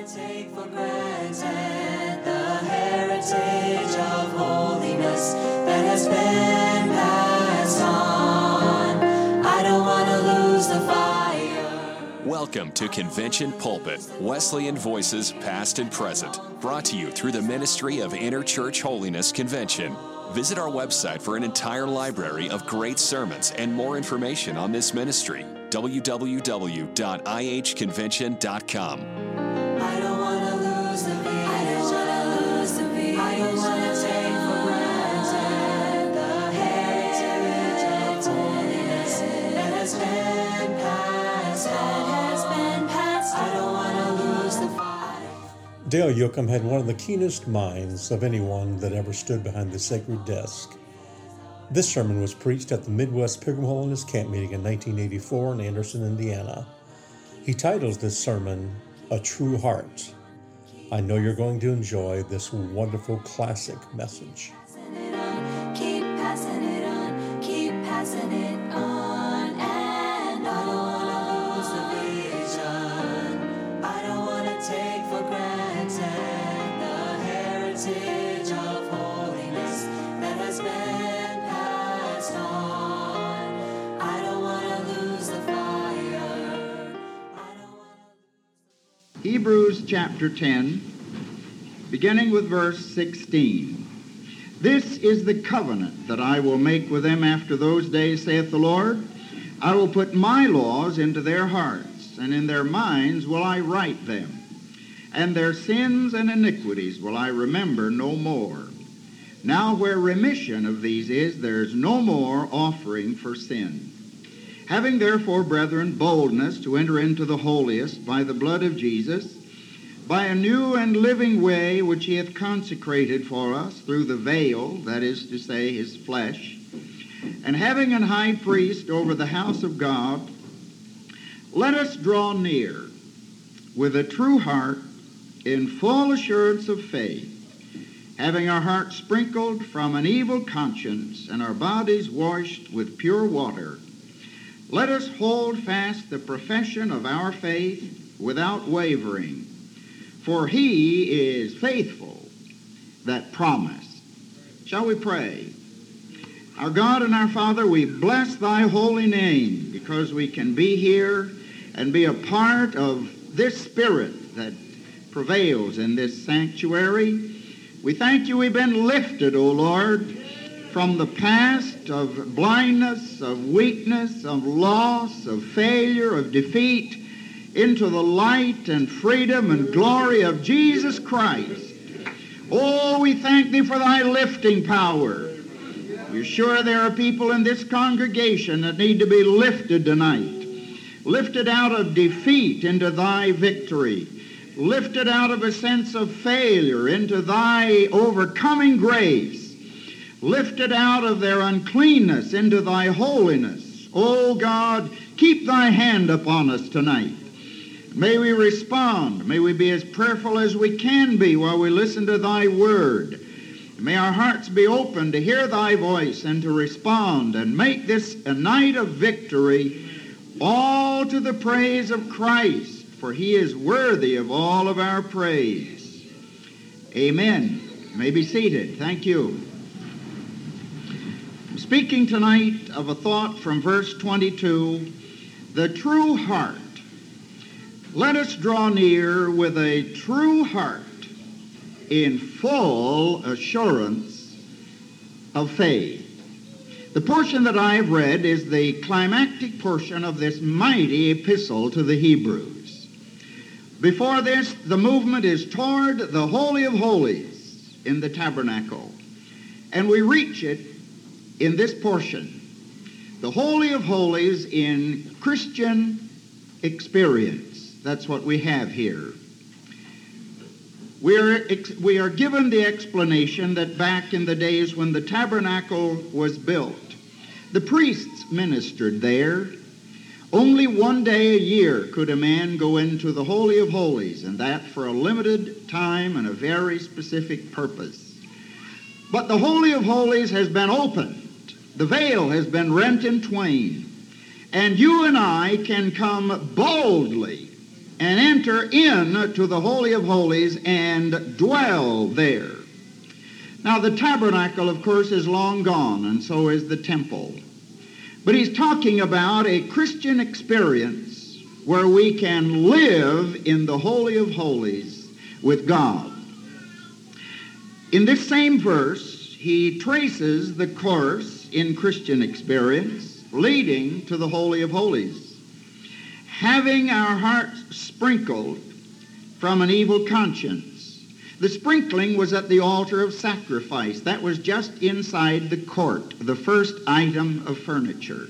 take for granted. Welcome to Convention Pulpit, Wesleyan Voices Past and Present, brought to you through the Ministry of Interchurch Holiness Convention. Visit our website for an entire library of great sermons and more information on this ministry www.ihconvention.com. Dale Yocum had one of the keenest minds of anyone that ever stood behind the sacred desk. This sermon was preached at the Midwest Pilgrim Holiness Camp meeting in 1984 in Anderson, Indiana. He titles this sermon, A True Heart. I know you're going to enjoy this wonderful classic message. Keep passing it on, keep passing it on, Hebrews chapter 10, beginning with verse 16. This is the covenant that I will make with them after those days, saith the Lord. I will put my laws into their hearts, and in their minds will I write them. And their sins and iniquities will I remember no more. Now where remission of these is, there is no more offering for sin. Having therefore, brethren, boldness to enter into the holiest by the blood of Jesus, by a new and living way which he hath consecrated for us through the veil, that is to say, his flesh, and having an high priest over the house of God, let us draw near with a true heart in full assurance of faith, having our hearts sprinkled from an evil conscience and our bodies washed with pure water. Let us hold fast the profession of our faith without wavering, for he is faithful that promised. Shall we pray? Our God and our Father, we bless thy holy name because we can be here and be a part of this spirit that prevails in this sanctuary. We thank you we've been lifted, O Lord, from the past of blindness, of weakness, of loss, of failure, of defeat, into the light and freedom and glory of Jesus Christ. Oh, we thank thee for thy lifting power. We're sure there are people in this congregation that need to be lifted tonight. Lifted out of defeat into thy victory. Lifted out of a sense of failure into thy overcoming grace. Lifted out of their uncleanness into thy holiness. Oh God, keep thy hand upon us tonight. May we respond. May we be as prayerful as we can be while we listen to thy word. May our hearts be open to hear thy voice and to respond and make this a night of victory, all to the praise of Christ, for he is worthy of all of our praise. Amen. May be seated. Thank you. Speaking tonight of a thought from verse 22 the true heart. Let us draw near with a true heart in full assurance of faith. The portion that I have read is the climactic portion of this mighty epistle to the Hebrews. Before this, the movement is toward the Holy of Holies in the tabernacle. And we reach it in this portion. The Holy of Holies in Christian experience. That's what we have here. We are, we are given the explanation that back in the days when the tabernacle was built, the priests ministered there. Only one day a year could a man go into the Holy of Holies, and that for a limited time and a very specific purpose. But the Holy of Holies has been opened. The veil has been rent in twain. And you and I can come boldly and enter in to the Holy of Holies and dwell there. Now, the tabernacle, of course, is long gone, and so is the temple. But he's talking about a Christian experience where we can live in the Holy of Holies with God. In this same verse, he traces the course in Christian experience leading to the Holy of Holies. Having our hearts sprinkled from an evil conscience. The sprinkling was at the altar of sacrifice. That was just inside the court, the first item of furniture.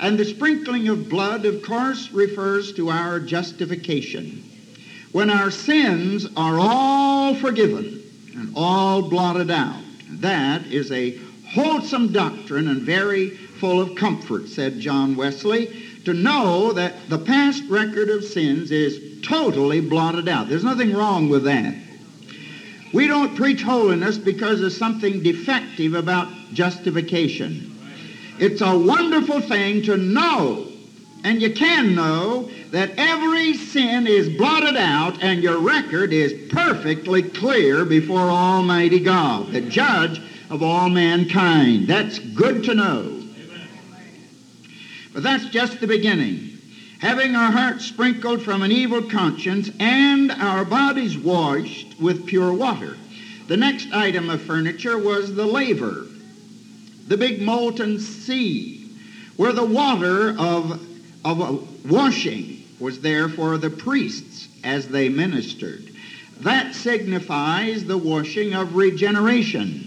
And the sprinkling of blood, of course, refers to our justification. When our sins are all forgiven, and all blotted out. That is a wholesome doctrine and very full of comfort, said John Wesley, to know that the past record of sins is totally blotted out. There's nothing wrong with that. We don't preach holiness because there's something defective about justification. It's a wonderful thing to know, and you can know, that every sin is blotted out and your record is perfectly clear before Almighty God, the judge of all mankind. That's good to know. But that's just the beginning. Having our hearts sprinkled from an evil conscience and our bodies washed with pure water. The next item of furniture was the laver, the big molten sea, where the water of, of washing was there for the priests as they ministered. That signifies the washing of regeneration.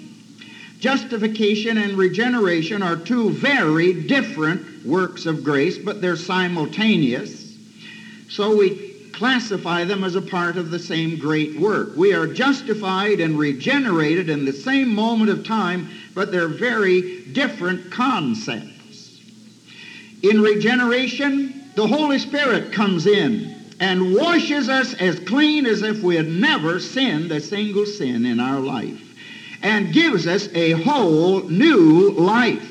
Justification and regeneration are two very different works of grace, but they're simultaneous. So we classify them as a part of the same great work. We are justified and regenerated in the same moment of time, but they're very different concepts. In regeneration, the Holy Spirit comes in and washes us as clean as if we had never sinned a single sin in our life and gives us a whole new life.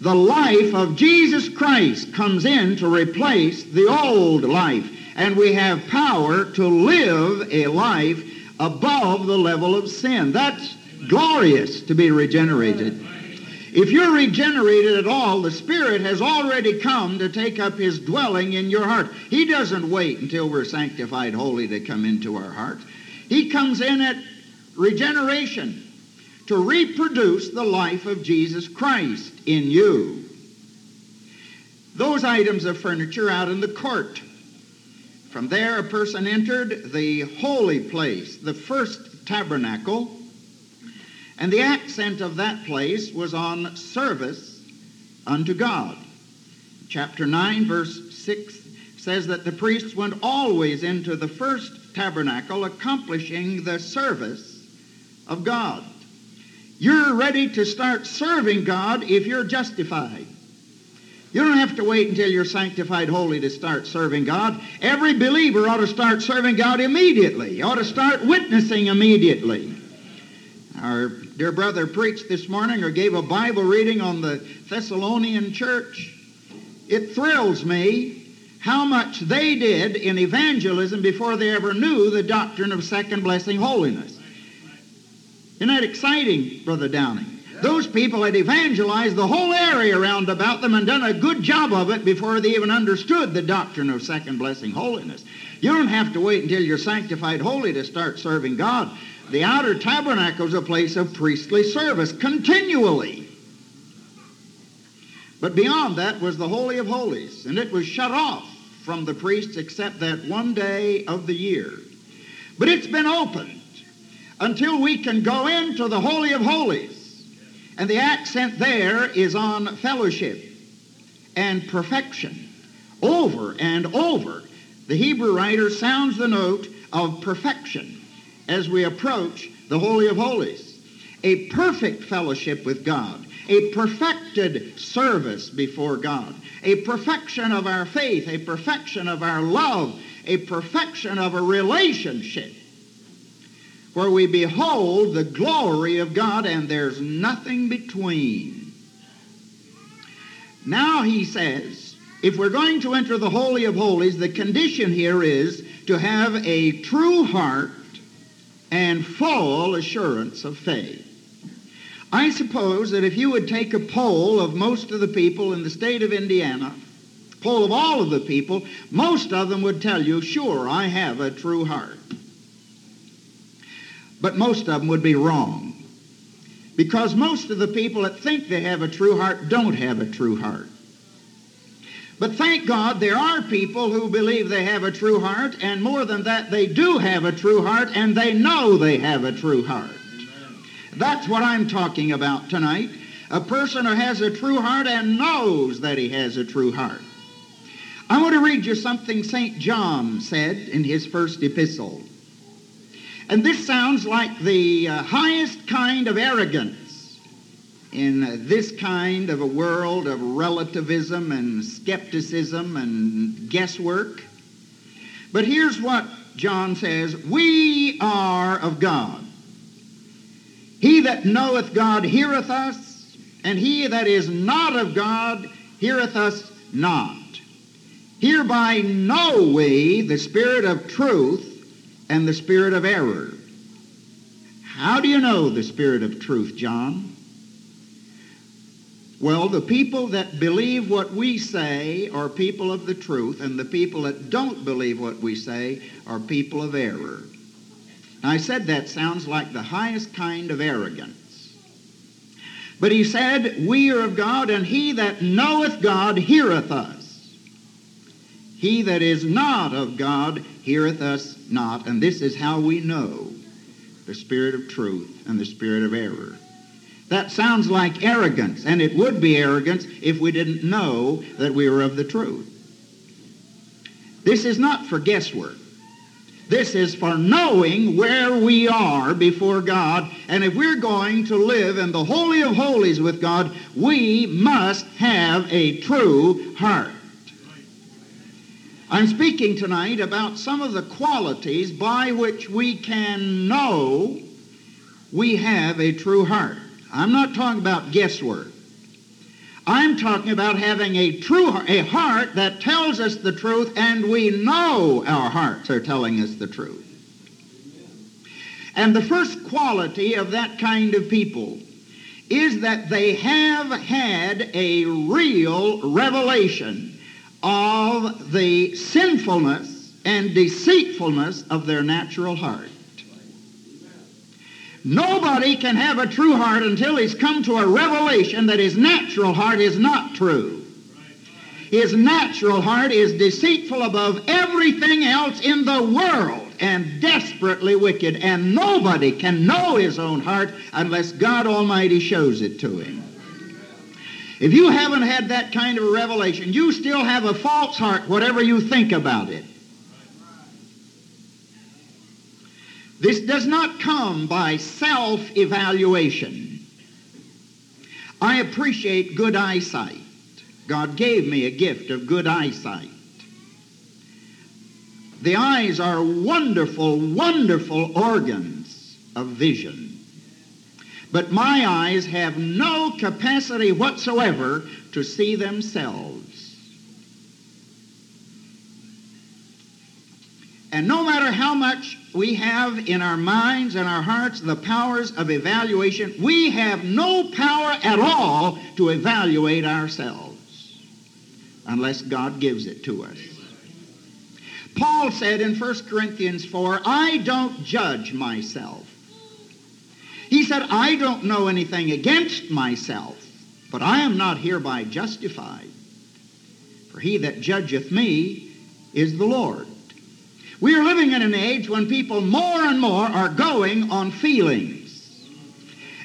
The life of Jesus Christ comes in to replace the old life, and we have power to live a life above the level of sin. That's glorious to be regenerated. If you're regenerated at all, the Spirit has already come to take up His dwelling in your heart. He doesn't wait until we're sanctified holy to come into our hearts. He comes in at regeneration to reproduce the life of Jesus Christ in you. Those items of furniture out in the court. From there, a person entered the holy place, the first tabernacle, and the accent of that place was on service unto God. Chapter 9, verse 6 says that the priests went always into the first tabernacle accomplishing the service of God. You're ready to start serving God if you're justified. You don't have to wait until you're sanctified holy to start serving God. Every believer ought to start serving God immediately. You ought to start witnessing immediately. Our dear brother preached this morning or gave a Bible reading on the Thessalonian church. It thrills me how much they did in evangelism before they ever knew the doctrine of second blessing holiness. Isn't that exciting, Brother Downing? Those people had evangelized the whole area around about them and done a good job of it before they even understood the doctrine of second blessing holiness. You don't have to wait until you're sanctified holy to start serving God. The outer tabernacle is a place of priestly service continually. But beyond that was the Holy of Holies, and it was shut off from the priests except that one day of the year. But it's been opened until we can go into the Holy of Holies. And the accent there is on fellowship and perfection. Over and over, the Hebrew writer sounds the note of perfection as we approach the Holy of Holies. A perfect fellowship with God, a perfected service before God, a perfection of our faith, a perfection of our love, a perfection of a relationship where we behold the glory of God and there's nothing between. Now he says, if we're going to enter the Holy of Holies, the condition here is to have a true heart and full assurance of faith. I suppose that if you would take a poll of most of the people in the state of Indiana, poll of all of the people, most of them would tell you, sure, I have a true heart. But most of them would be wrong. Because most of the people that think they have a true heart don't have a true heart. But thank God there are people who believe they have a true heart, and more than that, they do have a true heart, and they know they have a true heart. That's what I'm talking about tonight. A person who has a true heart and knows that he has a true heart. I want to read you something St. John said in his first epistle. And this sounds like the uh, highest kind of arrogance in uh, this kind of a world of relativism and skepticism and guesswork. But here's what John says We are of God. He that knoweth God heareth us, and he that is not of God heareth us not. Hereby know we the spirit of truth and the spirit of error. How do you know the spirit of truth, John? Well, the people that believe what we say are people of the truth, and the people that don't believe what we say are people of error. Now, I said that sounds like the highest kind of arrogance. But he said, We are of God, and he that knoweth God heareth us. He that is not of God heareth us not. And this is how we know the spirit of truth and the spirit of error. That sounds like arrogance, and it would be arrogance if we didn't know that we were of the truth. This is not for guesswork. This is for knowing where we are before God. And if we're going to live in the Holy of Holies with God, we must have a true heart. I'm speaking tonight about some of the qualities by which we can know we have a true heart. I'm not talking about guesswork. I'm talking about having a true a heart that tells us the truth and we know our hearts are telling us the truth. And the first quality of that kind of people is that they have had a real revelation of the sinfulness and deceitfulness of their natural heart. Nobody can have a true heart until he's come to a revelation that his natural heart is not true. His natural heart is deceitful above everything else in the world and desperately wicked, and nobody can know his own heart unless God Almighty shows it to him. If you haven't had that kind of revelation, you still have a false heart, whatever you think about it. This does not come by self evaluation. I appreciate good eyesight. God gave me a gift of good eyesight. The eyes are wonderful, wonderful organs of vision. But my eyes have no capacity whatsoever to see themselves. And no matter how much we have in our minds and our hearts the powers of evaluation, we have no power at all to evaluate ourselves unless God gives it to us. Paul said in 1 Corinthians 4, I don't judge myself. He said, I don't know anything against myself, but I am not hereby justified. For he that judgeth me is the Lord. We are living in an age when people more and more are going on feelings.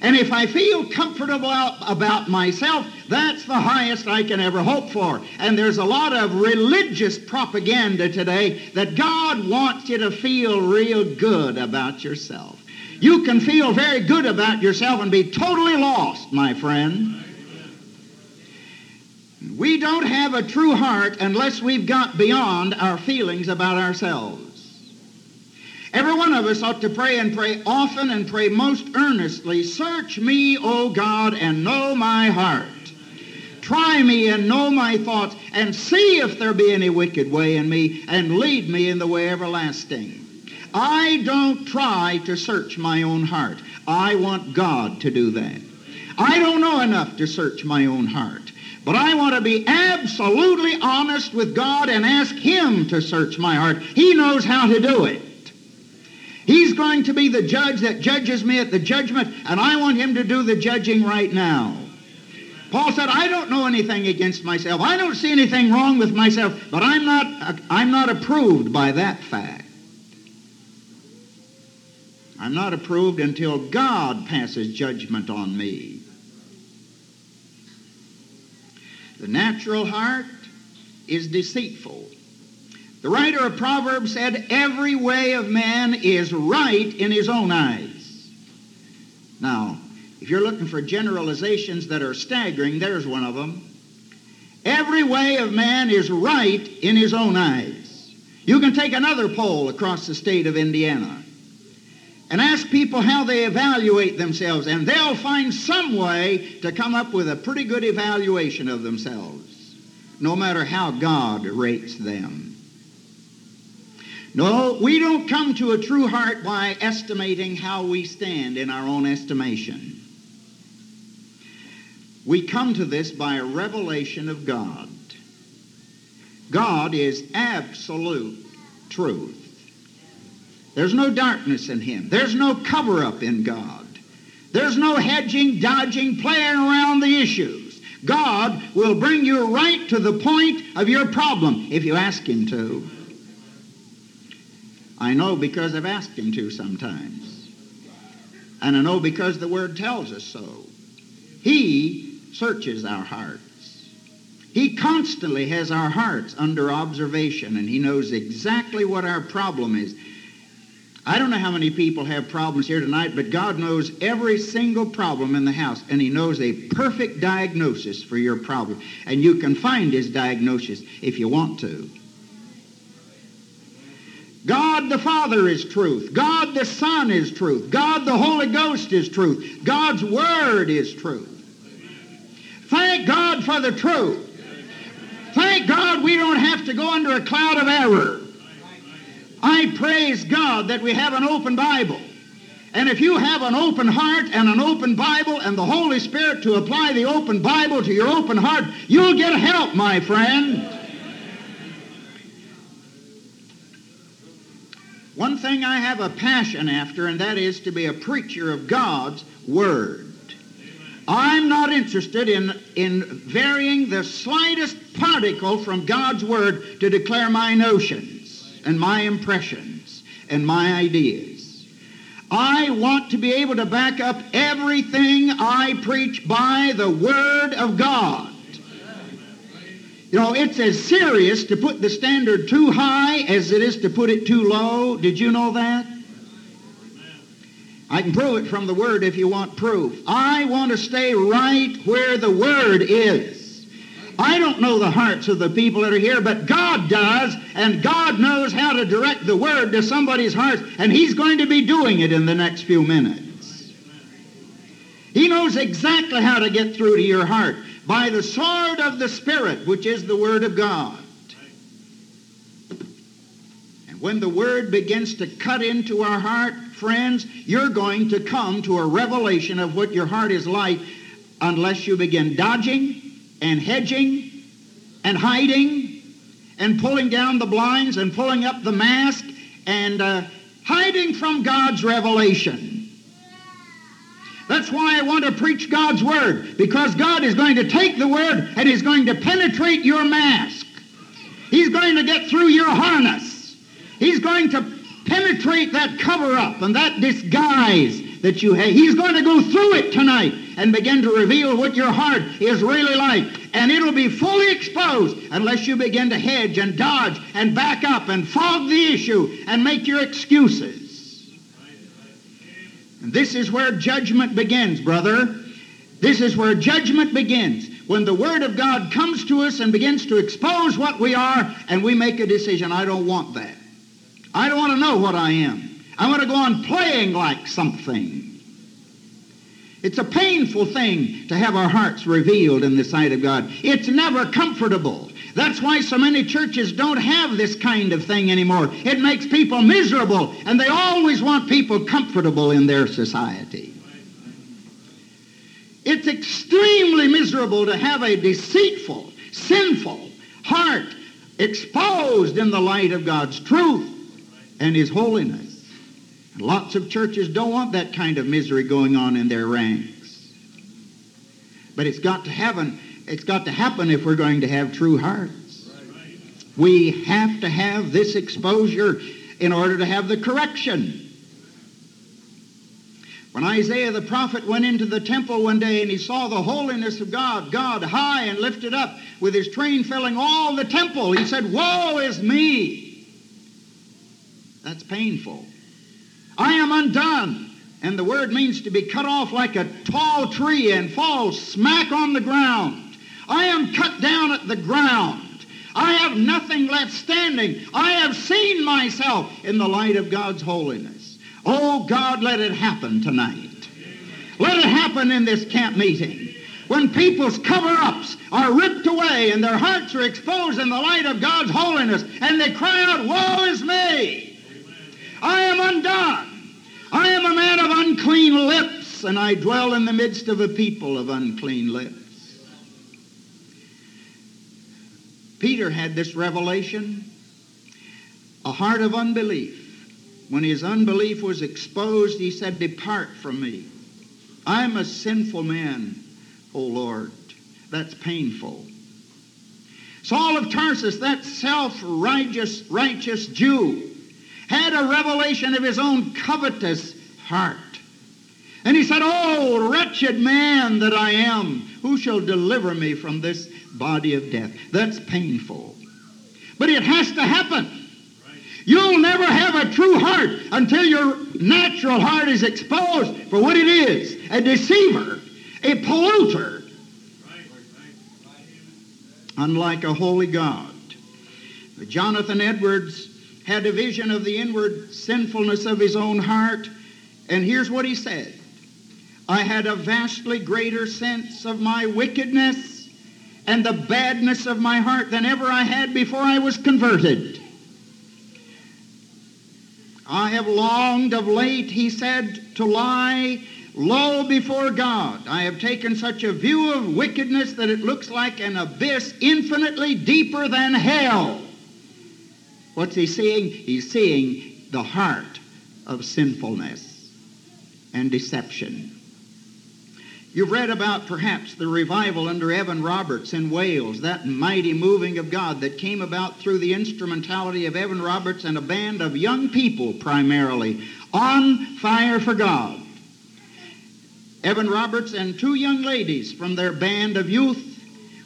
And if I feel comfortable about myself, that's the highest I can ever hope for. And there's a lot of religious propaganda today that God wants you to feel real good about yourself. You can feel very good about yourself and be totally lost, my friend. We don't have a true heart unless we've got beyond our feelings about ourselves. Every one of us ought to pray and pray often and pray most earnestly, Search me, O God, and know my heart. try me and know my thoughts, and see if there be any wicked way in me, and lead me in the way everlasting. I don't try to search my own heart. I want God to do that. I don't know enough to search my own heart. But I want to be absolutely honest with God and ask Him to search my heart. He knows how to do it. He's going to be the judge that judges me at the judgment, and I want him to do the judging right now. Paul said, I don't know anything against myself. I don't see anything wrong with myself, but I'm not, I'm not approved by that fact. I'm not approved until God passes judgment on me. The natural heart is deceitful the writer of Proverbs said, Every way of man is right in his own eyes. Now, if you're looking for generalizations that are staggering, there's one of them. Every way of man is right in his own eyes. You can take another poll across the state of Indiana and ask people how they evaluate themselves, and they'll find some way to come up with a pretty good evaluation of themselves, no matter how God rates them. No, we don't come to a true heart by estimating how we stand in our own estimation. We come to this by a revelation of God. God is absolute truth. There's no darkness in Him. There's no cover up in God. There's no hedging, dodging, playing around the issues. God will bring you right to the point of your problem if you ask Him to. I know because I've asked him to sometimes. And I know because the Word tells us so. He searches our hearts. He constantly has our hearts under observation, and He knows exactly what our problem is. I don't know how many people have problems here tonight, but God knows every single problem in the house, and He knows a perfect diagnosis for your problem. And you can find His diagnosis if you want to. God the Father is truth. God the Son is truth. God the Holy Ghost is truth. God's Word is truth. Thank God for the truth. Thank God we don't have to go under a cloud of error. I praise God that we have an open Bible. And if you have an open heart and an open Bible and the Holy Spirit to apply the open Bible to your open heart, you'll get help, my friend. One thing I have a passion after, and that is to be a preacher of God's Word. I'm not interested in, in varying the slightest particle from God's Word to declare my notions and my impressions and my ideas. I want to be able to back up everything I preach by the Word of God. You know, it's as serious to put the standard too high as it is to put it too low. Did you know that? I can prove it from the Word if you want proof. I want to stay right where the Word is. I don't know the hearts of the people that are here, but God does, and God knows how to direct the Word to somebody's heart, and He's going to be doing it in the next few minutes. He knows exactly how to get through to your heart by the sword of the Spirit, which is the Word of God. And when the Word begins to cut into our heart, friends, you're going to come to a revelation of what your heart is like unless you begin dodging and hedging and hiding and pulling down the blinds and pulling up the mask and uh, hiding from God's revelation. That's why I want to preach God's Word, because God is going to take the Word and He's going to penetrate your mask. He's going to get through your harness. He's going to penetrate that cover up and that disguise that you have. He's going to go through it tonight and begin to reveal what your heart is really like. And it'll be fully exposed unless you begin to hedge and dodge and back up and fog the issue and make your excuses. And this is where judgment begins, brother. This is where judgment begins. When the Word of God comes to us and begins to expose what we are, and we make a decision, I don't want that. I don't want to know what I am. I want to go on playing like something. It's a painful thing to have our hearts revealed in the sight of God. It's never comfortable. That's why so many churches don't have this kind of thing anymore. It makes people miserable, and they always want people comfortable in their society. It's extremely miserable to have a deceitful, sinful heart exposed in the light of God's truth and His holiness. Lots of churches don't want that kind of misery going on in their ranks. But it's got to happen. It's got to happen if we're going to have true hearts. We have to have this exposure in order to have the correction. When Isaiah the prophet went into the temple one day and he saw the holiness of God, God high and lifted up with his train filling all the temple, he said, Woe is me! That's painful. I am undone. And the word means to be cut off like a tall tree and fall smack on the ground. I am cut down at the ground. I have nothing left standing. I have seen myself in the light of God's holiness. Oh God, let it happen tonight. Let it happen in this camp meeting. When people's cover-ups are ripped away and their hearts are exposed in the light of God's holiness and they cry out, Woe is me! I am undone. I am a man of unclean lips, and I dwell in the midst of a people of unclean lips. Peter had this revelation, a heart of unbelief. When his unbelief was exposed, he said, Depart from me. I'm a sinful man, O Lord. That's painful. Saul of Tarsus, that self-righteous righteous Jew, had a revelation of his own covetous heart. And he said, Oh, wretched man that I am, who shall deliver me from this body of death? That's painful. But it has to happen. You'll never have a true heart until your natural heart is exposed for what it is a deceiver, a polluter, unlike a holy God. Jonathan Edwards had a vision of the inward sinfulness of his own heart. And here's what he said I had a vastly greater sense of my wickedness and the badness of my heart than ever I had before I was converted. I have longed of late, he said, to lie low before God. I have taken such a view of wickedness that it looks like an abyss infinitely deeper than hell. What's he seeing? He's seeing the heart of sinfulness and deception. You've read about perhaps the revival under Evan Roberts in Wales, that mighty moving of God that came about through the instrumentality of Evan Roberts and a band of young people primarily on fire for God. Evan Roberts and two young ladies from their band of youth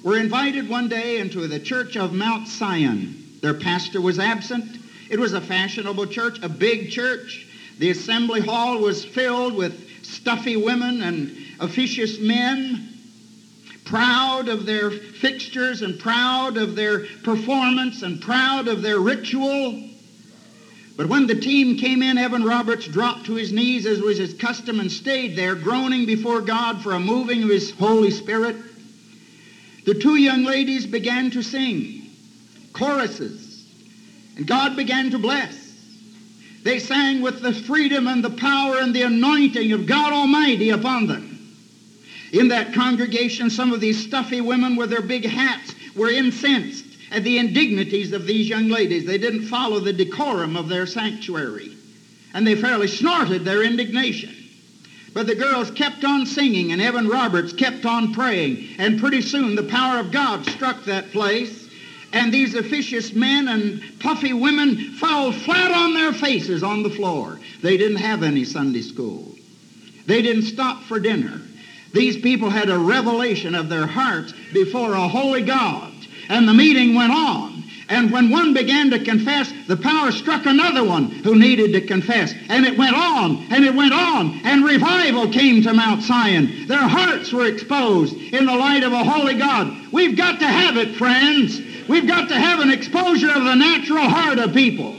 were invited one day into the church of Mount Sion their pastor was absent. It was a fashionable church, a big church. The assembly hall was filled with stuffy women and officious men, proud of their fixtures and proud of their performance and proud of their ritual. But when the team came in, Evan Roberts dropped to his knees as was his custom and stayed there, groaning before God for a moving of his Holy Spirit. The two young ladies began to sing choruses. And God began to bless. They sang with the freedom and the power and the anointing of God Almighty upon them. In that congregation, some of these stuffy women with their big hats were incensed at the indignities of these young ladies. They didn't follow the decorum of their sanctuary. And they fairly snorted their indignation. But the girls kept on singing, and Evan Roberts kept on praying. And pretty soon the power of God struck that place and these officious men and puffy women fell flat on their faces on the floor. They didn't have any Sunday school. They didn't stop for dinner. These people had a revelation of their hearts before a holy God. And the meeting went on. And when one began to confess, the power struck another one who needed to confess. And it went on, and it went on, and revival came to Mount Zion. Their hearts were exposed in the light of a holy God. We've got to have it, friends. We've got to have an exposure of the natural heart of people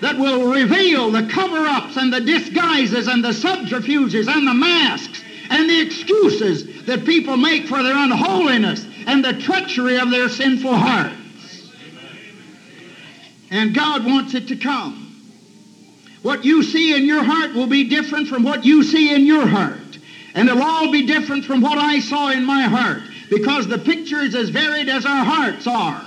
that will reveal the cover-ups and the disguises and the subterfuges and the masks and the excuses that people make for their unholiness and the treachery of their sinful hearts. And God wants it to come. What you see in your heart will be different from what you see in your heart. And it'll all be different from what I saw in my heart because the picture is as varied as our hearts are.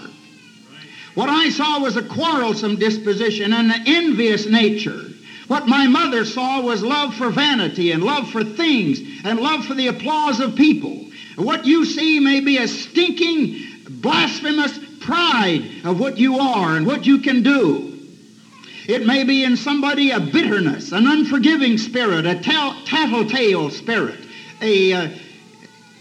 What I saw was a quarrelsome disposition and an envious nature. What my mother saw was love for vanity and love for things and love for the applause of people. What you see may be a stinking, blasphemous pride of what you are and what you can do. It may be in somebody a bitterness, an unforgiving spirit, a tattletale spirit, a, uh,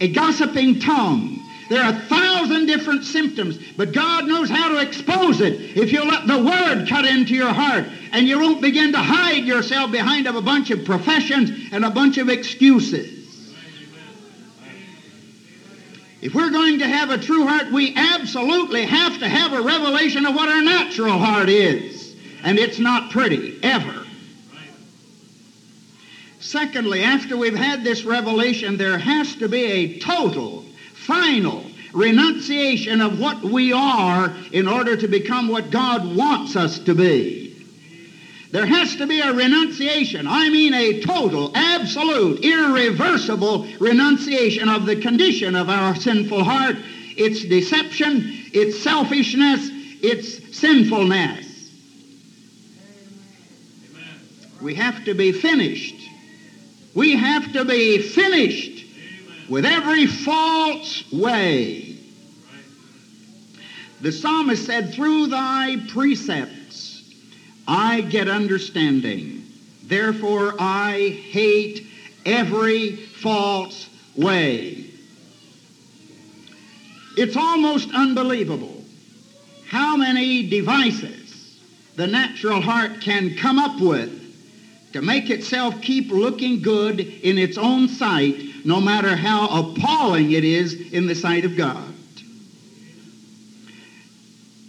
a gossiping tongue. There are a thousand different symptoms, but God knows how to expose it if you let the Word cut into your heart and you won't begin to hide yourself behind a bunch of professions and a bunch of excuses. If we're going to have a true heart, we absolutely have to have a revelation of what our natural heart is. And it's not pretty, ever. Secondly, after we've had this revelation, there has to be a total, final renunciation of what we are in order to become what God wants us to be. There has to be a renunciation. I mean a total, absolute, irreversible renunciation of the condition of our sinful heart, its deception, its selfishness, its sinfulness. We have to be finished. We have to be finished with every false way. The psalmist said, Through thy precepts I get understanding. Therefore, I hate every false way. It's almost unbelievable how many devices the natural heart can come up with to make itself keep looking good in its own sight, no matter how appalling it is in the sight of God.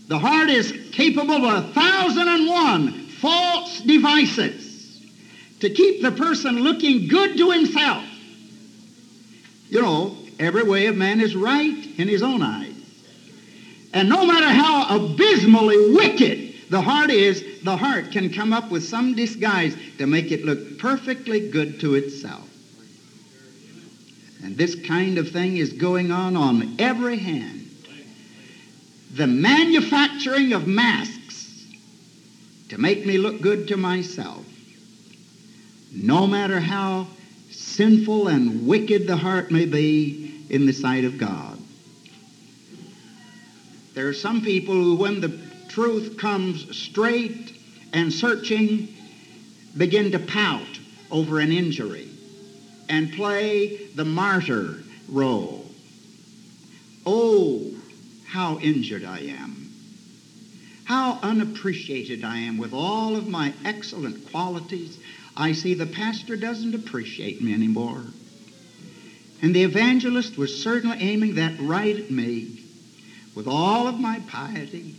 The heart is capable of a thousand and one false devices to keep the person looking good to himself. You know, every way of man is right in his own eyes. And no matter how abysmally wicked the heart is, the heart can come up with some disguise to make it look perfectly good to itself. And this kind of thing is going on on every hand. The manufacturing of masks to make me look good to myself, no matter how sinful and wicked the heart may be in the sight of God. There are some people who, when the truth comes straight and searching, begin to pout over an injury and play the martyr role. Oh, how injured I am. How unappreciated I am with all of my excellent qualities. I see the pastor doesn't appreciate me anymore. And the evangelist was certainly aiming that right at me with all of my piety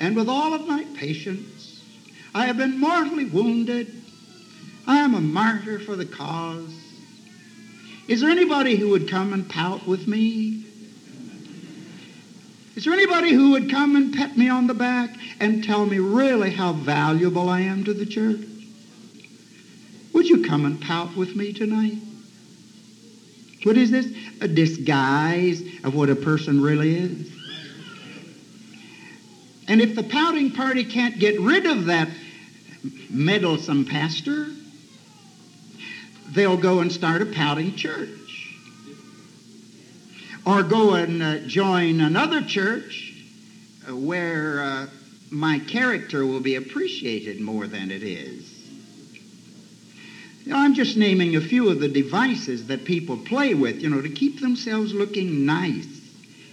and with all of my patience. I have been mortally wounded. I am a martyr for the cause. Is there anybody who would come and pout with me? Is there anybody who would come and pat me on the back and tell me really how valuable I am to the church? Would you come and pout with me tonight? What is this? A disguise of what a person really is. And if the pouting party can't get rid of that meddlesome pastor, they'll go and start a pouting church or go and uh, join another church where uh, my character will be appreciated more than it is. You know, I'm just naming a few of the devices that people play with, you know, to keep themselves looking nice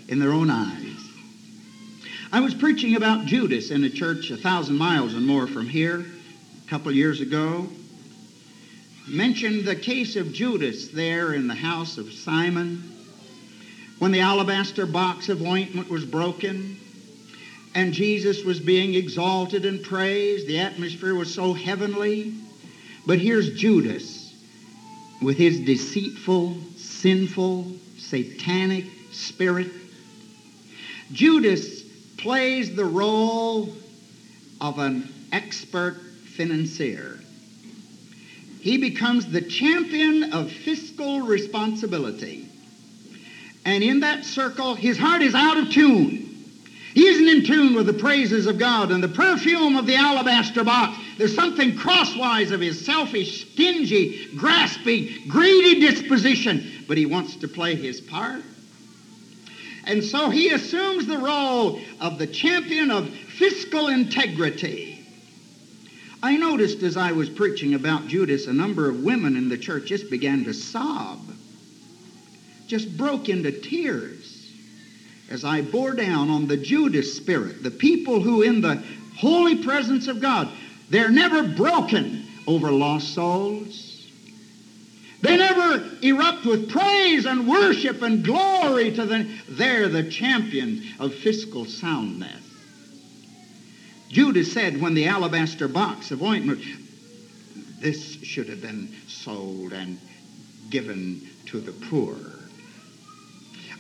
in their own eyes. I was preaching about Judas in a church a thousand miles and more from here a couple years ago. Mentioned the case of Judas there in the house of Simon when the alabaster box of ointment was broken and Jesus was being exalted and praised. The atmosphere was so heavenly. But here's Judas with his deceitful, sinful, satanic spirit. Judas plays the role of an expert financier. He becomes the champion of fiscal responsibility. And in that circle, his heart is out of tune. He isn't in tune with the praises of God and the perfume of the alabaster box. There's something crosswise of his selfish, stingy, grasping, greedy disposition, but he wants to play his part. And so he assumes the role of the champion of fiscal integrity. I noticed as I was preaching about Judas, a number of women in the church just began to sob, just broke into tears as I bore down on the Judas spirit, the people who, in the holy presence of God, they're never broken over lost souls. They never erupt with praise and worship and glory to the. They're the champion of fiscal soundness. Judas said when the alabaster box of ointment, this should have been sold and given to the poor.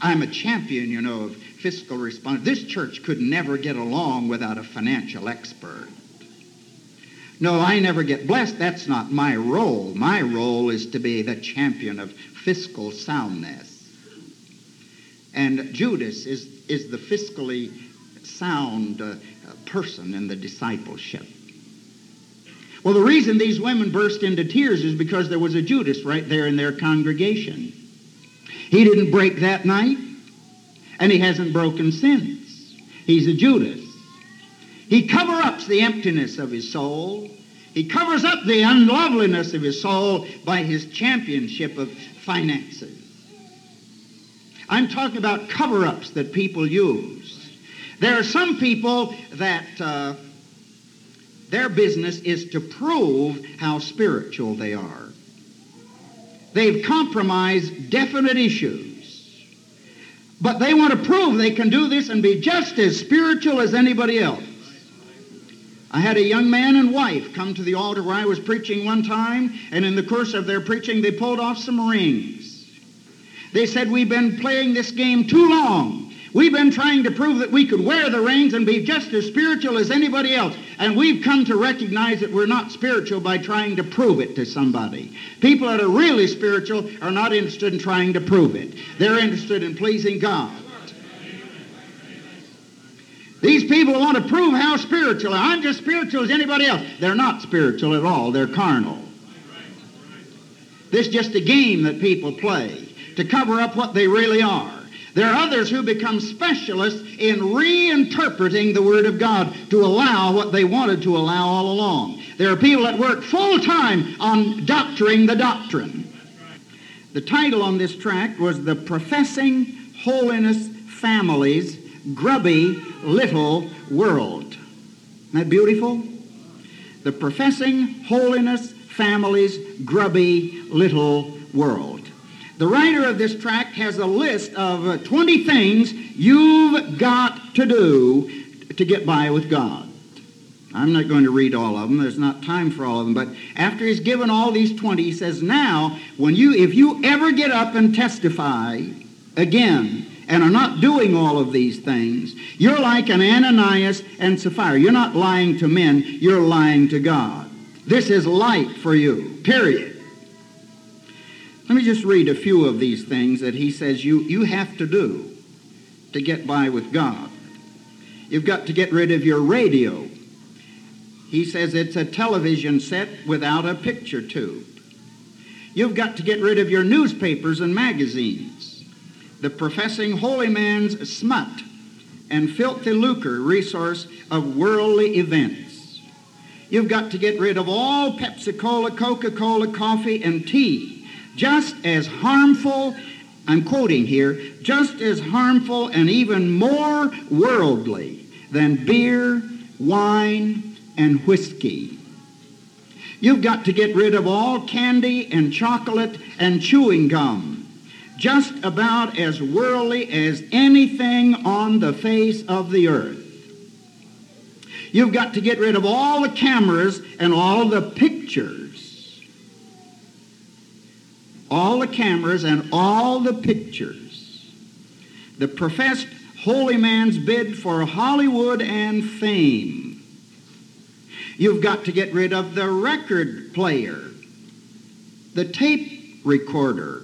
I'm a champion, you know, of fiscal response. This church could never get along without a financial expert. No, I never get blessed. That's not my role. My role is to be the champion of fiscal soundness. And Judas is, is the fiscally sound uh, person in the discipleship. Well, the reason these women burst into tears is because there was a Judas right there in their congregation. He didn't break that night, and he hasn't broken since. He's a Judas. He covers up the emptiness of his soul. He covers up the unloveliness of his soul by his championship of finances. I'm talking about cover ups that people use. There are some people that uh, their business is to prove how spiritual they are. They've compromised definite issues. But they want to prove they can do this and be just as spiritual as anybody else. I had a young man and wife come to the altar where I was preaching one time, and in the course of their preaching, they pulled off some rings. They said, We've been playing this game too long. We've been trying to prove that we could wear the rings and be just as spiritual as anybody else. And we've come to recognize that we're not spiritual by trying to prove it to somebody. People that are really spiritual are not interested in trying to prove it. They're interested in pleasing God. These people want to prove how spiritual. I'm just spiritual as anybody else. They're not spiritual at all. They're carnal. This is just a game that people play to cover up what they really are. There are others who become specialists in reinterpreting the Word of God to allow what they wanted to allow all along. There are people that work full time on doctoring the doctrine. The title on this tract was The Professing Holiness Families grubby little world. Isn't that beautiful? The professing holiness family's grubby little world. The writer of this tract has a list of uh, 20 things you've got to do to get by with God. I'm not going to read all of them. There's not time for all of them. But after he's given all these 20, he says, now, when you, if you ever get up and testify again and are not doing all of these things, you're like an Ananias and Sapphira. You're not lying to men, you're lying to God. This is light for you, period. Let me just read a few of these things that he says you, you have to do to get by with God. You've got to get rid of your radio. He says it's a television set without a picture tube. You've got to get rid of your newspapers and magazines the professing holy man's smut and filthy lucre resource of worldly events. You've got to get rid of all Pepsi Cola, Coca Cola, coffee, and tea, just as harmful, I'm quoting here, just as harmful and even more worldly than beer, wine, and whiskey. You've got to get rid of all candy and chocolate and chewing gum just about as worldly as anything on the face of the earth. You've got to get rid of all the cameras and all the pictures. All the cameras and all the pictures. The professed holy man's bid for Hollywood and fame. You've got to get rid of the record player, the tape recorder.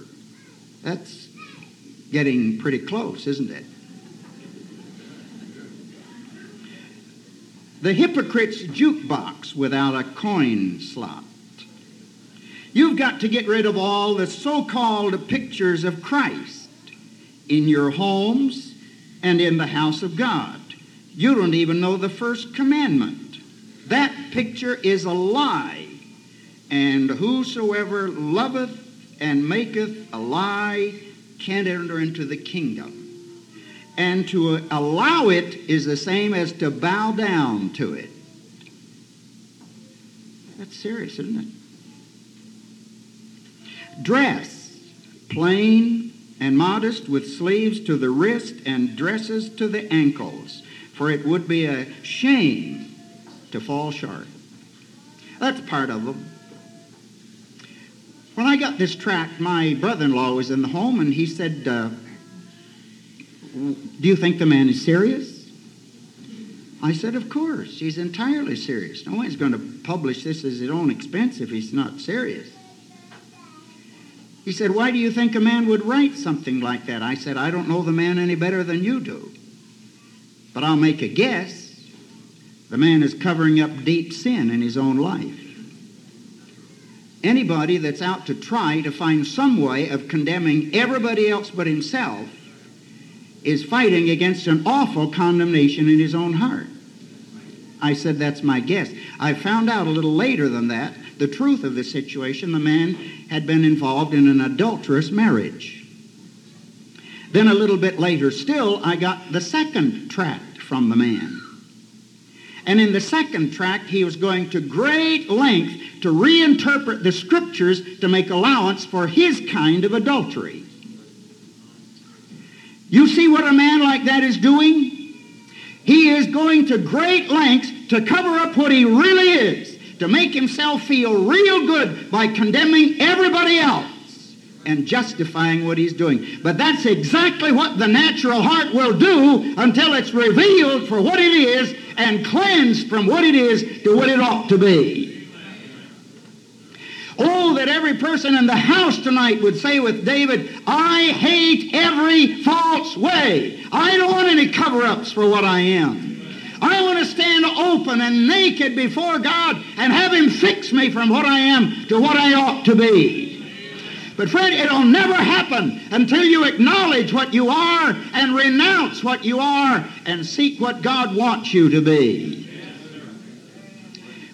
That's getting pretty close, isn't it? The hypocrite's jukebox without a coin slot. You've got to get rid of all the so-called pictures of Christ in your homes and in the house of God. You don't even know the first commandment. That picture is a lie. And whosoever loveth and maketh a lie can't enter into the kingdom. And to allow it is the same as to bow down to it. That's serious, isn't it? Dress, plain and modest, with sleeves to the wrist and dresses to the ankles, for it would be a shame to fall short. That's part of them. When I got this tract, my brother-in-law was in the home, and he said, uh, do you think the man is serious? I said, Of course. He's entirely serious. No one's going to publish this as his own expense if he's not serious. He said, Why do you think a man would write something like that? I said, I don't know the man any better than you do. But I'll make a guess. The man is covering up deep sin in his own life. Anybody that's out to try to find some way of condemning everybody else but himself is fighting against an awful condemnation in his own heart. I said, That's my guess. I found out a little later than that the truth of the situation. The man had been involved in an adulterous marriage. Then a little bit later still, I got the second tract from the man. And in the second tract, he was going to great length to reinterpret the scriptures to make allowance for his kind of adultery. You see what a man like that is doing? He is going to great lengths to cover up what he really is, to make himself feel real good by condemning everybody else and justifying what he's doing. But that's exactly what the natural heart will do until it's revealed for what it is and cleansed from what it is to what it ought to be. Oh, that every person in the house tonight would say with David, I hate every false way. I don't want any cover-ups for what I am. I want to stand open and naked before God and have Him fix me from what I am to what I ought to be. But friend, it'll never happen until you acknowledge what you are and renounce what you are and seek what God wants you to be.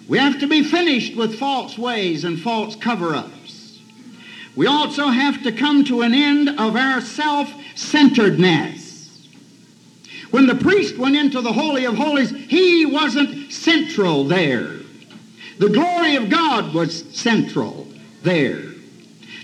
We have to be finished with false ways and false cover-ups. We also have to come to an end of our self-centeredness. When the priest went into the Holy of Holies, he wasn't central there. The glory of God was central there.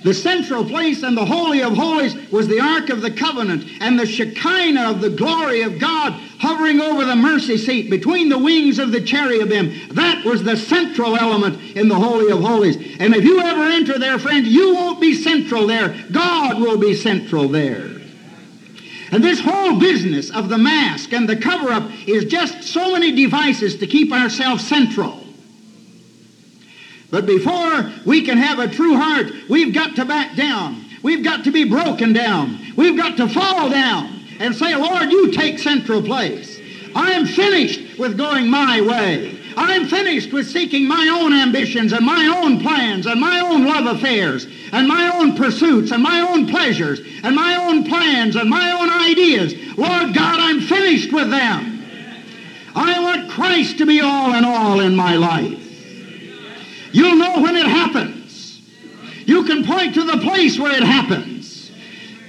The central place in the Holy of Holies was the Ark of the Covenant and the Shekinah of the glory of God hovering over the mercy seat between the wings of the cherubim. That was the central element in the Holy of Holies. And if you ever enter there, friend, you won't be central there. God will be central there. And this whole business of the mask and the cover-up is just so many devices to keep ourselves central. But before we can have a true heart, we've got to back down. We've got to be broken down. We've got to fall down and say, Lord, you take central place. I'm finished with going my way. I'm finished with seeking my own ambitions and my own plans and my own love affairs and my own pursuits and my own pleasures and my own plans and my own ideas. Lord God, I'm finished with them. I want Christ to be all in all in my life. You'll know when it happens. You can point to the place where it happens.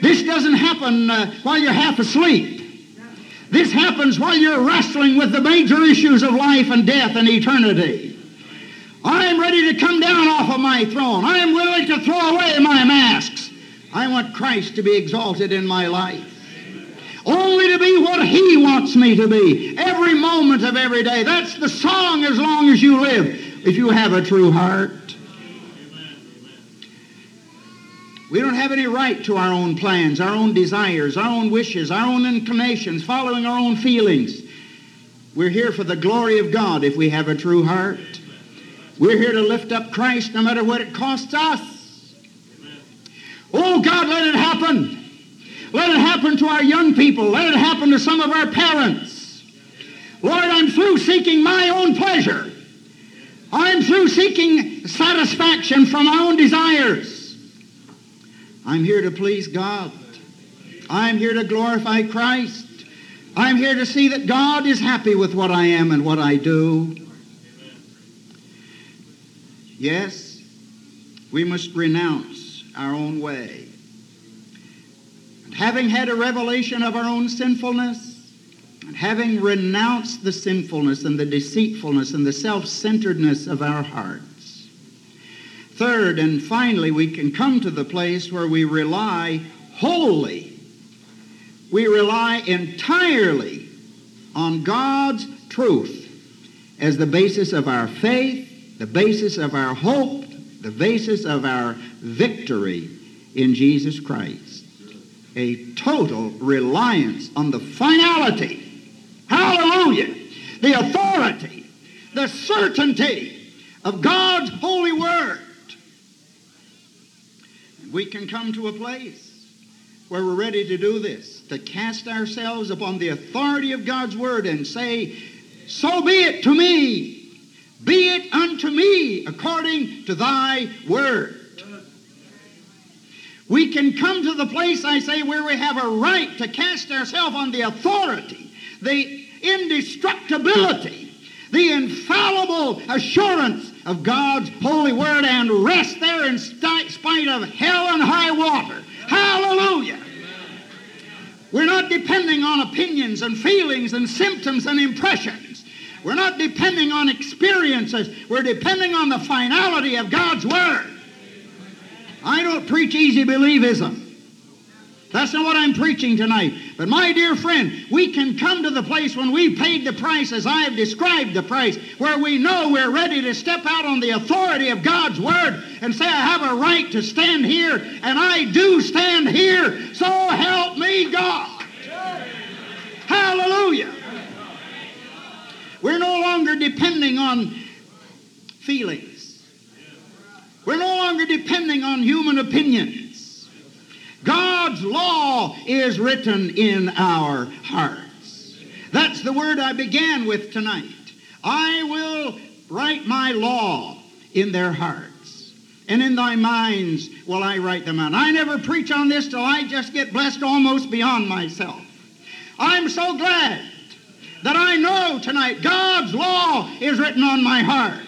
This doesn't happen uh, while you're half asleep. This happens while you're wrestling with the major issues of life and death and eternity. I'm ready to come down off of my throne. I am willing to throw away my masks. I want Christ to be exalted in my life. Only to be what He wants me to be every moment of every day. That's the song as long as you live if you have a true heart. We don't have any right to our own plans, our own desires, our own wishes, our own inclinations, following our own feelings. We're here for the glory of God if we have a true heart. We're here to lift up Christ no matter what it costs us. Oh God, let it happen. Let it happen to our young people. Let it happen to some of our parents. Lord, I'm through seeking my own pleasure. I'm through seeking satisfaction from my own desires. I'm here to please God. I'm here to glorify Christ. I'm here to see that God is happy with what I am and what I do. Yes, we must renounce our own way. And having had a revelation of our own sinfulness, and having renounced the sinfulness and the deceitfulness and the self centeredness of our hearts, Third and finally, we can come to the place where we rely wholly, we rely entirely on God's truth as the basis of our faith, the basis of our hope, the basis of our victory in Jesus Christ. A total reliance on the finality, hallelujah, the authority, the certainty of God's holy word. And we can come to a place where we're ready to do this, to cast ourselves upon the authority of God's Word and say, So be it to me, be it unto me according to thy Word. We can come to the place, I say, where we have a right to cast ourselves on the authority, the indestructibility, the infallible assurance of God's holy word and rest there in spite of hell and high water. Hallelujah. We're not depending on opinions and feelings and symptoms and impressions. We're not depending on experiences. We're depending on the finality of God's Word. I don't preach easy believism. That's not what I'm preaching tonight. But my dear friend, we can come to the place when we've paid the price as I have described the price, where we know we're ready to step out on the authority of God's Word and say, I have a right to stand here, and I do stand here, so help me God. Hallelujah. We're no longer depending on feelings. We're no longer depending on human opinions. God's law is written in our hearts. That's the word I began with tonight. I will write my law in their hearts. And in thy minds will I write them out. I never preach on this till I just get blessed almost beyond myself. I'm so glad that I know tonight God's law is written on my heart.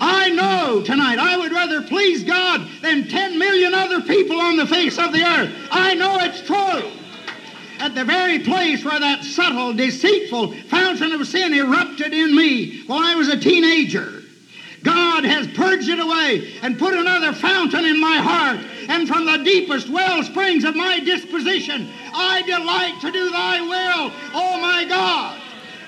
I know tonight I would rather please God than 10 million other people on the face of the earth. I know it's true. At the very place where that subtle, deceitful fountain of sin erupted in me while I was a teenager, God has purged it away and put another fountain in my heart. And from the deepest well springs of my disposition, I delight to do thy will, oh my God.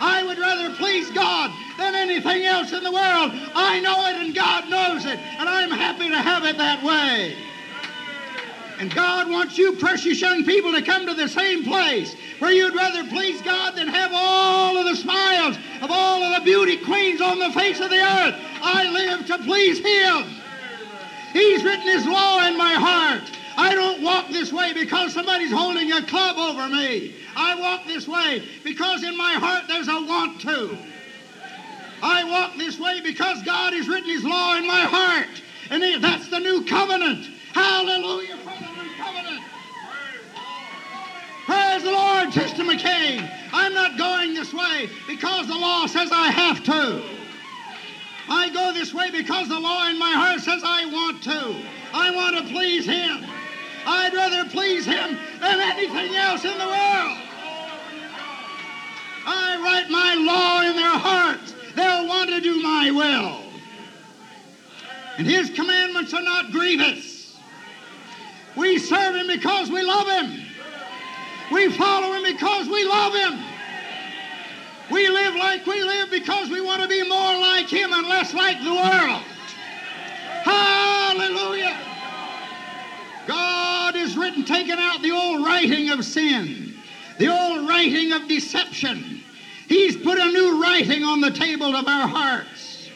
I would rather please God than anything else in the world. I know it and God knows it, and I'm happy to have it that way. And God wants you, precious young people, to come to the same place where you'd rather please God than have all of the smiles of all of the beauty queens on the face of the earth. I live to please Him. He's written His law in my heart. I don't walk this way because somebody's holding a club over me. I walk this way because in my heart there's a want to. I walk this way because God has written His law in my heart. And that's the new covenant. Hallelujah for the new covenant. Praise the Lord, Sister McCain. I'm not going this way because the law says I have to. I go this way because the law in my heart says I want to. I want to please Him. I'd rather please Him than anything else in the world. I write my law in their hearts. They'll want to do my will. And His commandments are not grievous. We serve Him because we love Him. We follow Him because we love Him. We live like we live because we want to be more like Him and less like the world. Hallelujah. God went written, taken out the old writing of sin, the old writing of deception. He's put a new writing on the table of our hearts.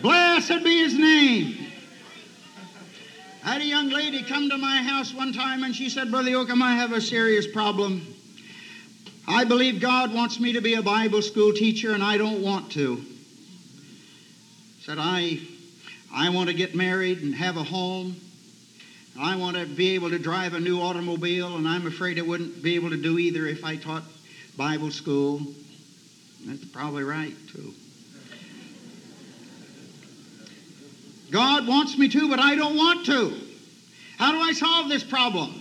Blessed be his name. I had a young lady come to my house one time and she said, Brother Yocum, I have a serious problem. I believe God wants me to be a Bible school teacher and I don't want to. Said, I, I want to get married and have a home. I want to be able to drive a new automobile, and I'm afraid I wouldn't be able to do either if I taught Bible school. That's probably right, too. God wants me to, but I don't want to. How do I solve this problem?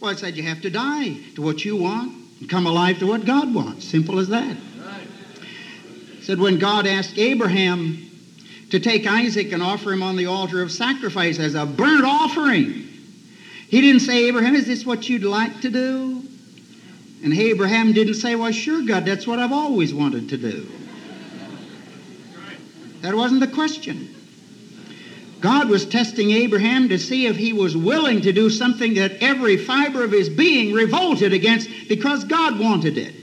Well, I said you have to die to what you want and come alive to what God wants. Simple as that. Said when God asked Abraham to take Isaac and offer him on the altar of sacrifice as a burnt offering, he didn't say, Abraham, is this what you'd like to do? And Abraham didn't say, Well, sure, God, that's what I've always wanted to do. That wasn't the question. God was testing Abraham to see if he was willing to do something that every fiber of his being revolted against because God wanted it.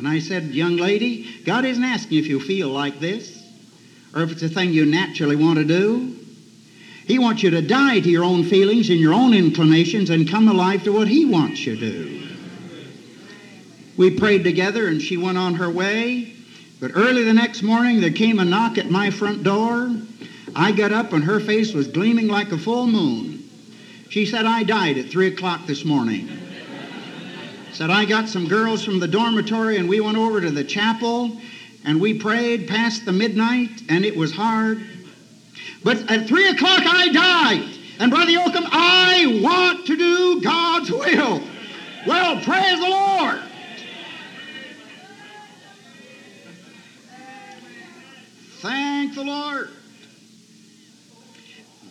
And I said, Young lady, God isn't asking if you feel like this or if it's a thing you naturally want to do. He wants you to die to your own feelings and your own inclinations and come alive to what He wants you to do. We prayed together and she went on her way. But early the next morning, there came a knock at my front door. I got up and her face was gleaming like a full moon. She said, I died at 3 o'clock this morning. Said, I got some girls from the dormitory and we went over to the chapel and we prayed past the midnight and it was hard. But at 3 o'clock, I died. And Brother Yocum, I want to do God's will. Well, praise the Lord. Thank the Lord.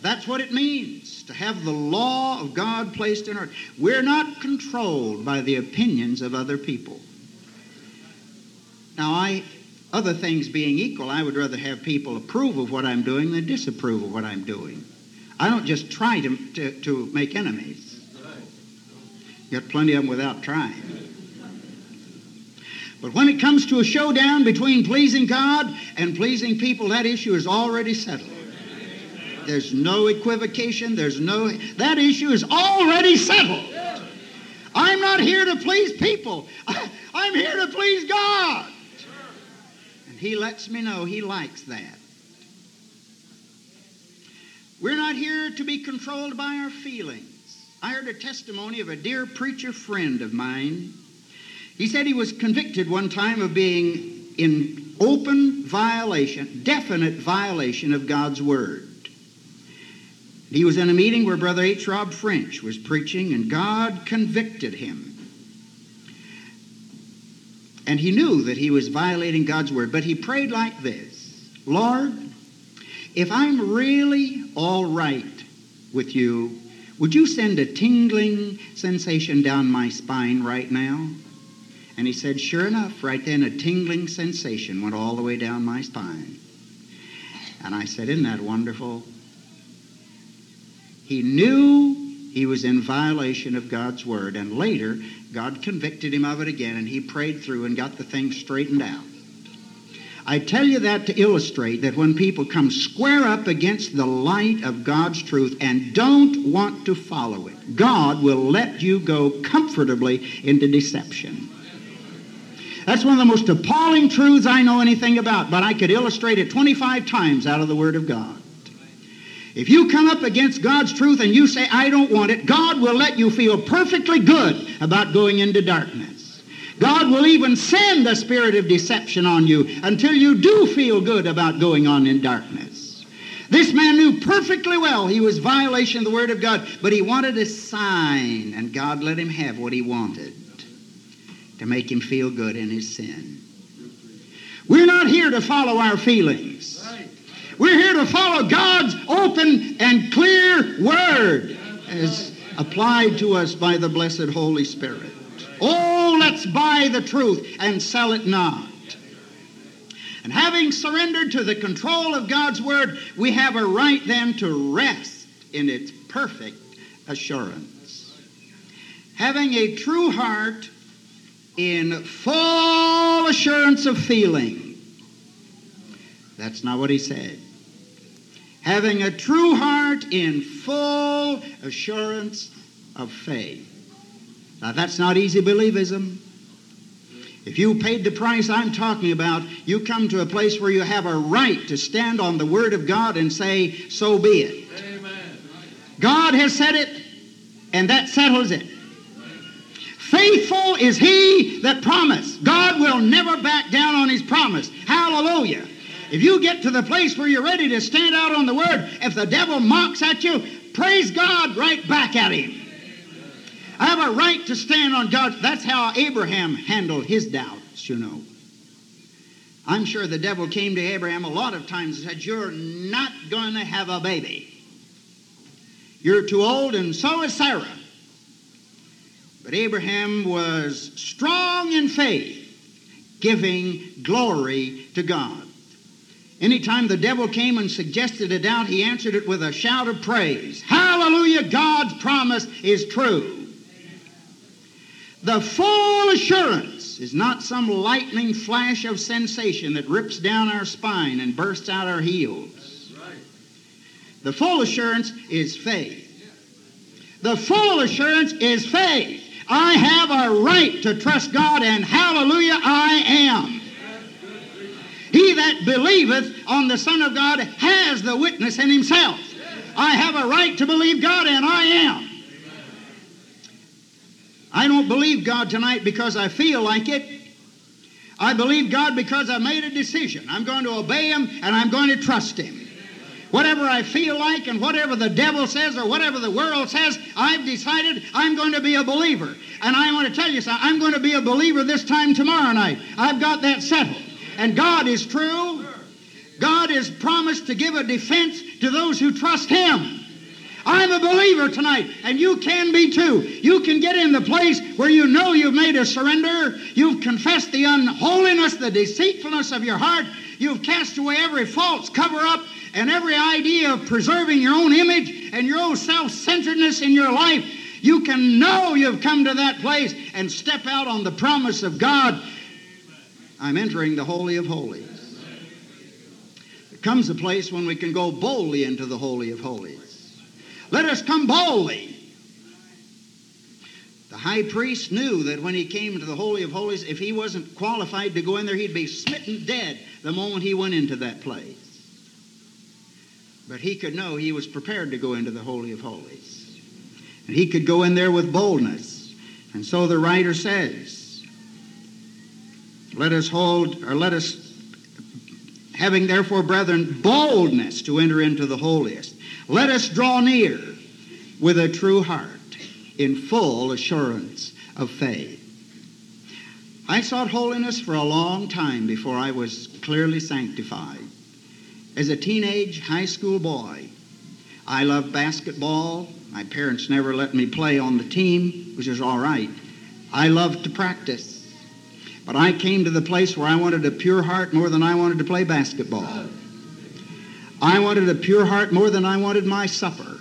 That's what it means to have the law of God placed in our. We're not controlled by the opinions of other people. Now, I, other things being equal, I would rather have people approve of what I'm doing than disapprove of what I'm doing. I don't just try to, to, to make enemies. Got plenty of them without trying. But when it comes to a showdown between pleasing God and pleasing people, that issue is already settled. There's no equivocation. There's no, that issue is already settled. I'm not here to please people. I'm here to please God. And He lets me know He likes that. We're not here to be controlled by our feelings. I heard a testimony of a dear preacher friend of mine. He said he was convicted one time of being in open violation, definite violation of God's Word. He was in a meeting where Brother H. Robb French was preaching, and God convicted him. And he knew that he was violating God's Word, but he prayed like this Lord, if I'm really all right with you, would you send a tingling sensation down my spine right now? And he said, Sure enough, right then a tingling sensation went all the way down my spine. And I said, Isn't that wonderful? He knew he was in violation of God's word. And later, God convicted him of it again, and he prayed through and got the thing straightened out. I tell you that to illustrate that when people come square up against the light of God's truth and don't want to follow it, God will let you go comfortably into deception. That's one of the most appalling truths I know anything about, but I could illustrate it 25 times out of the Word of God. If you come up against God's truth and you say, I don't want it, God will let you feel perfectly good about going into darkness. God will even send the spirit of deception on you until you do feel good about going on in darkness. This man knew perfectly well he was violation of the Word of God, but he wanted a sign, and God let him have what he wanted to make him feel good in his sin. We're not here to follow our feelings. We're here to follow God's open and clear word as applied to us by the blessed Holy Spirit. Oh, let's buy the truth and sell it not. And having surrendered to the control of God's Word, we have a right then to rest in its perfect assurance. Having a true heart in full assurance of feeling. That's not what he said. Having a true heart in full assurance of faith. Now, that's not easy believism. If you paid the price I'm talking about, you come to a place where you have a right to stand on the Word of God and say, So be it. Amen. God has said it, and that settles it. Faithful is he that promised. God will never back down on his promise. Hallelujah. If you get to the place where you're ready to stand out on the word, if the devil mocks at you, praise God right back at him. I have a right to stand on God. That's how Abraham handled his doubts, you know. I'm sure the devil came to Abraham a lot of times and said, You're not going to have a baby. You're too old, and so is Sarah. But Abraham was strong in faith, giving glory to God. Anytime the devil came and suggested a doubt, he answered it with a shout of praise. Hallelujah, God's promise is true. The full assurance is not some lightning flash of sensation that rips down our spine and bursts out our heels. The full assurance is faith. The full assurance is faith. I have a right to trust God, and hallelujah, I am. He that believeth on the Son of God has the witness in himself. I have a right to believe God, and I am. I don't believe God tonight because I feel like it. I believe God because I made a decision. I'm going to obey Him and I'm going to trust Him. Whatever I feel like and whatever the devil says or whatever the world says, I've decided I'm going to be a believer. And I want to tell you something. I'm going to be a believer this time tomorrow night. I've got that settled. And God is true. God has promised to give a defense to those who trust Him. I'm a believer tonight, and you can be too. You can get in the place where you know you've made a surrender. You've confessed the unholiness, the deceitfulness of your heart. You've cast away every false cover up and every idea of preserving your own image and your own self centeredness in your life, you can know you've come to that place and step out on the promise of God. I'm entering the Holy of Holies. There comes a place when we can go boldly into the Holy of Holies. Let us come boldly. The high priest knew that when he came into the Holy of Holies, if he wasn't qualified to go in there, he'd be smitten dead the moment he went into that place. But he could know he was prepared to go into the Holy of Holies. And he could go in there with boldness. And so the writer says, Let us hold, or let us, having therefore, brethren, boldness to enter into the holiest, let us draw near with a true heart in full assurance of faith. I sought holiness for a long time before I was clearly sanctified. As a teenage high school boy, I loved basketball. My parents never let me play on the team, which is all right. I loved to practice. But I came to the place where I wanted a pure heart more than I wanted to play basketball. I wanted a pure heart more than I wanted my supper.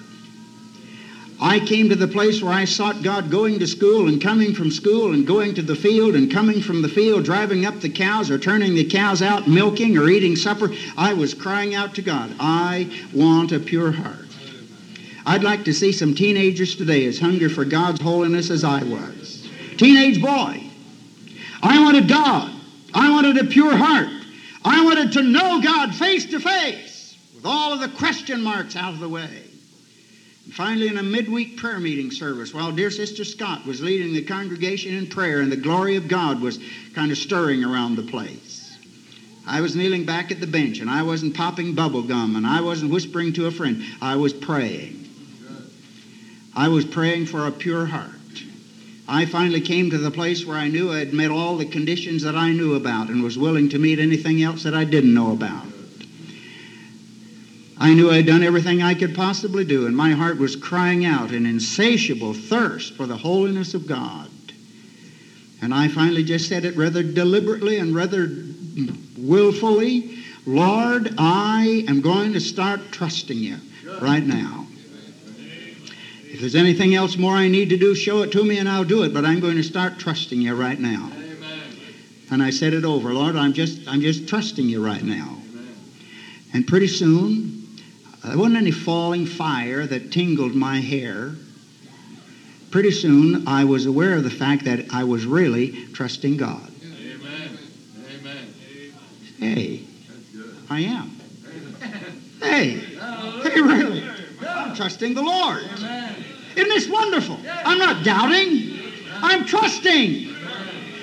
I came to the place where I sought God going to school and coming from school and going to the field and coming from the field, driving up the cows or turning the cows out, milking or eating supper. I was crying out to God, I want a pure heart. I'd like to see some teenagers today as hungry for God's holiness as I was. Teenage boy. I wanted God. I wanted a pure heart. I wanted to know God face to face with all of the question marks out of the way. Finally, in a midweek prayer meeting service, while dear Sister Scott was leading the congregation in prayer and the glory of God was kind of stirring around the place, I was kneeling back at the bench and I wasn't popping bubble gum and I wasn't whispering to a friend. I was praying. I was praying for a pure heart. I finally came to the place where I knew I had met all the conditions that I knew about and was willing to meet anything else that I didn't know about. I knew I'd done everything I could possibly do, and my heart was crying out in insatiable thirst for the holiness of God. And I finally just said it rather deliberately and rather willfully, Lord, I am going to start trusting you right now. If there's anything else more I need to do, show it to me and I'll do it, but I'm going to start trusting you right now. And I said it over, Lord, I'm just I'm just trusting you right now. And pretty soon, there wasn't any falling fire that tingled my hair. Pretty soon, I was aware of the fact that I was really trusting God. Amen. Amen. Hey, I am. Hey, hey, really? I'm trusting the Lord. Isn't this wonderful? I'm not doubting. I'm trusting.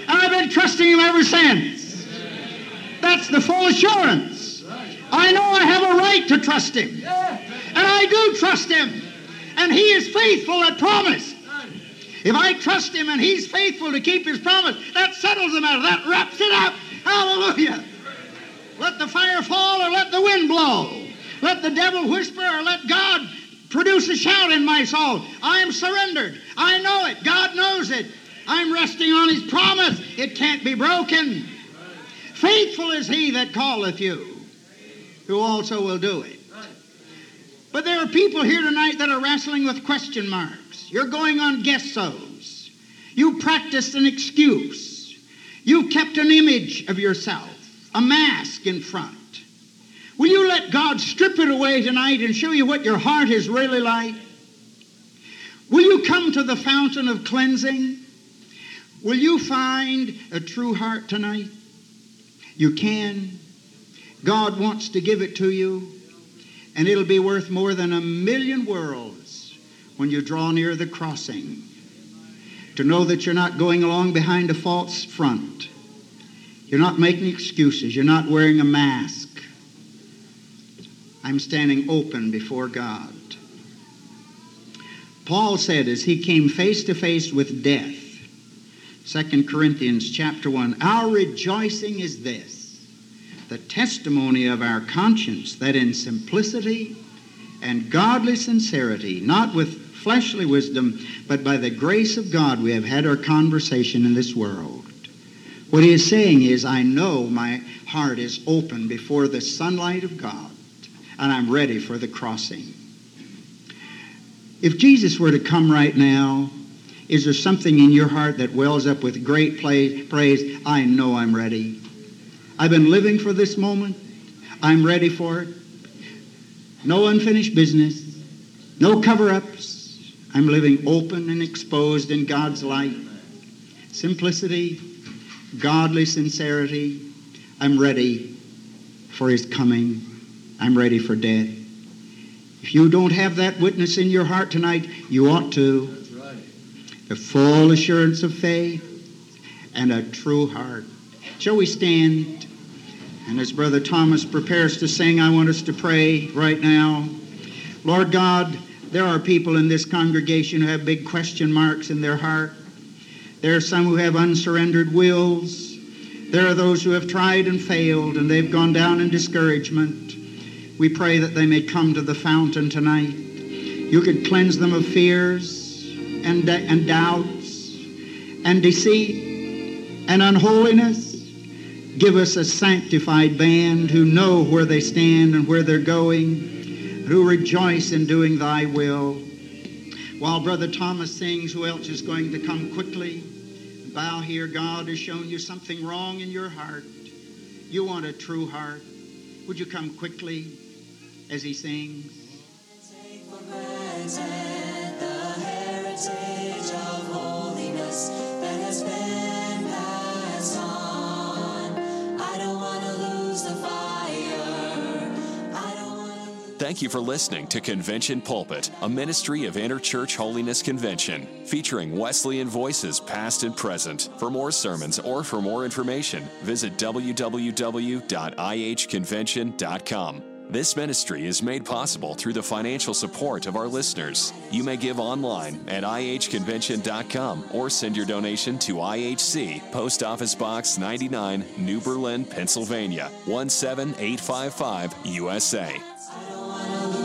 And I've been trusting Him ever since. That's the full assurance. I know I have a right to trust Him. And I do trust Him. And He is faithful that promise. If I trust Him and He's faithful to keep His promise, that settles the matter. That wraps it up. Hallelujah. Let the fire fall or let the wind blow. Let the devil whisper or let God produce a shout in my soul. I am surrendered. I know it. God knows it. I'm resting on His promise. It can't be broken. Faithful is He that calleth you, who also will do it. But there are people here tonight that are wrestling with question marks. You're going on guess sos. You practiced an excuse. You kept an image of yourself, a mask in front. Will you let God strip it away tonight and show you what your heart is really like? Will you come to the fountain of cleansing? Will you find a true heart tonight? You can. God wants to give it to you, and it'll be worth more than a million worlds when you draw near the crossing. To know that you're not going along behind a false front. You're not making excuses. You're not wearing a mask. I'm standing open before God. Paul said as he came face to face with death, 2 Corinthians chapter 1, our rejoicing is this, the testimony of our conscience, that in simplicity and godly sincerity, not with fleshly wisdom, but by the grace of God, we have had our conversation in this world. What he is saying is, I know my heart is open before the sunlight of God, and I'm ready for the crossing. If Jesus were to come right now, is there something in your heart that wells up with great praise? I know I'm ready. I've been living for this moment. I'm ready for it. No unfinished business, no cover ups. I'm living open and exposed in God's light. Simplicity, godly sincerity. I'm ready for His coming. I'm ready for death. If you don't have that witness in your heart tonight, you ought to. Right. The full assurance of faith and a true heart. Shall we stand? And as Brother Thomas prepares to sing, I want us to pray right now. Lord God, there are people in this congregation who have big question marks in their heart. There are some who have unsurrendered wills. There are those who have tried and failed and they've gone down in discouragement. We pray that they may come to the fountain tonight. You could cleanse them of fears and, and doubts and deceit and unholiness. Give us a sanctified band who know where they stand and where they're going, who rejoice in doing thy will. While Brother Thomas sings, who else is going to come quickly? Bow here. God has shown you something wrong in your heart. You want a true heart. Would you come quickly as he sings? Thank you for listening to Convention Pulpit, a ministry of Interchurch Holiness Convention, featuring Wesleyan voices past and present. For more sermons or for more information, visit www.ihconvention.com. This ministry is made possible through the financial support of our listeners. You may give online at ihconvention.com or send your donation to IHC, Post Office Box 99, New Berlin, Pennsylvania 17855, USA.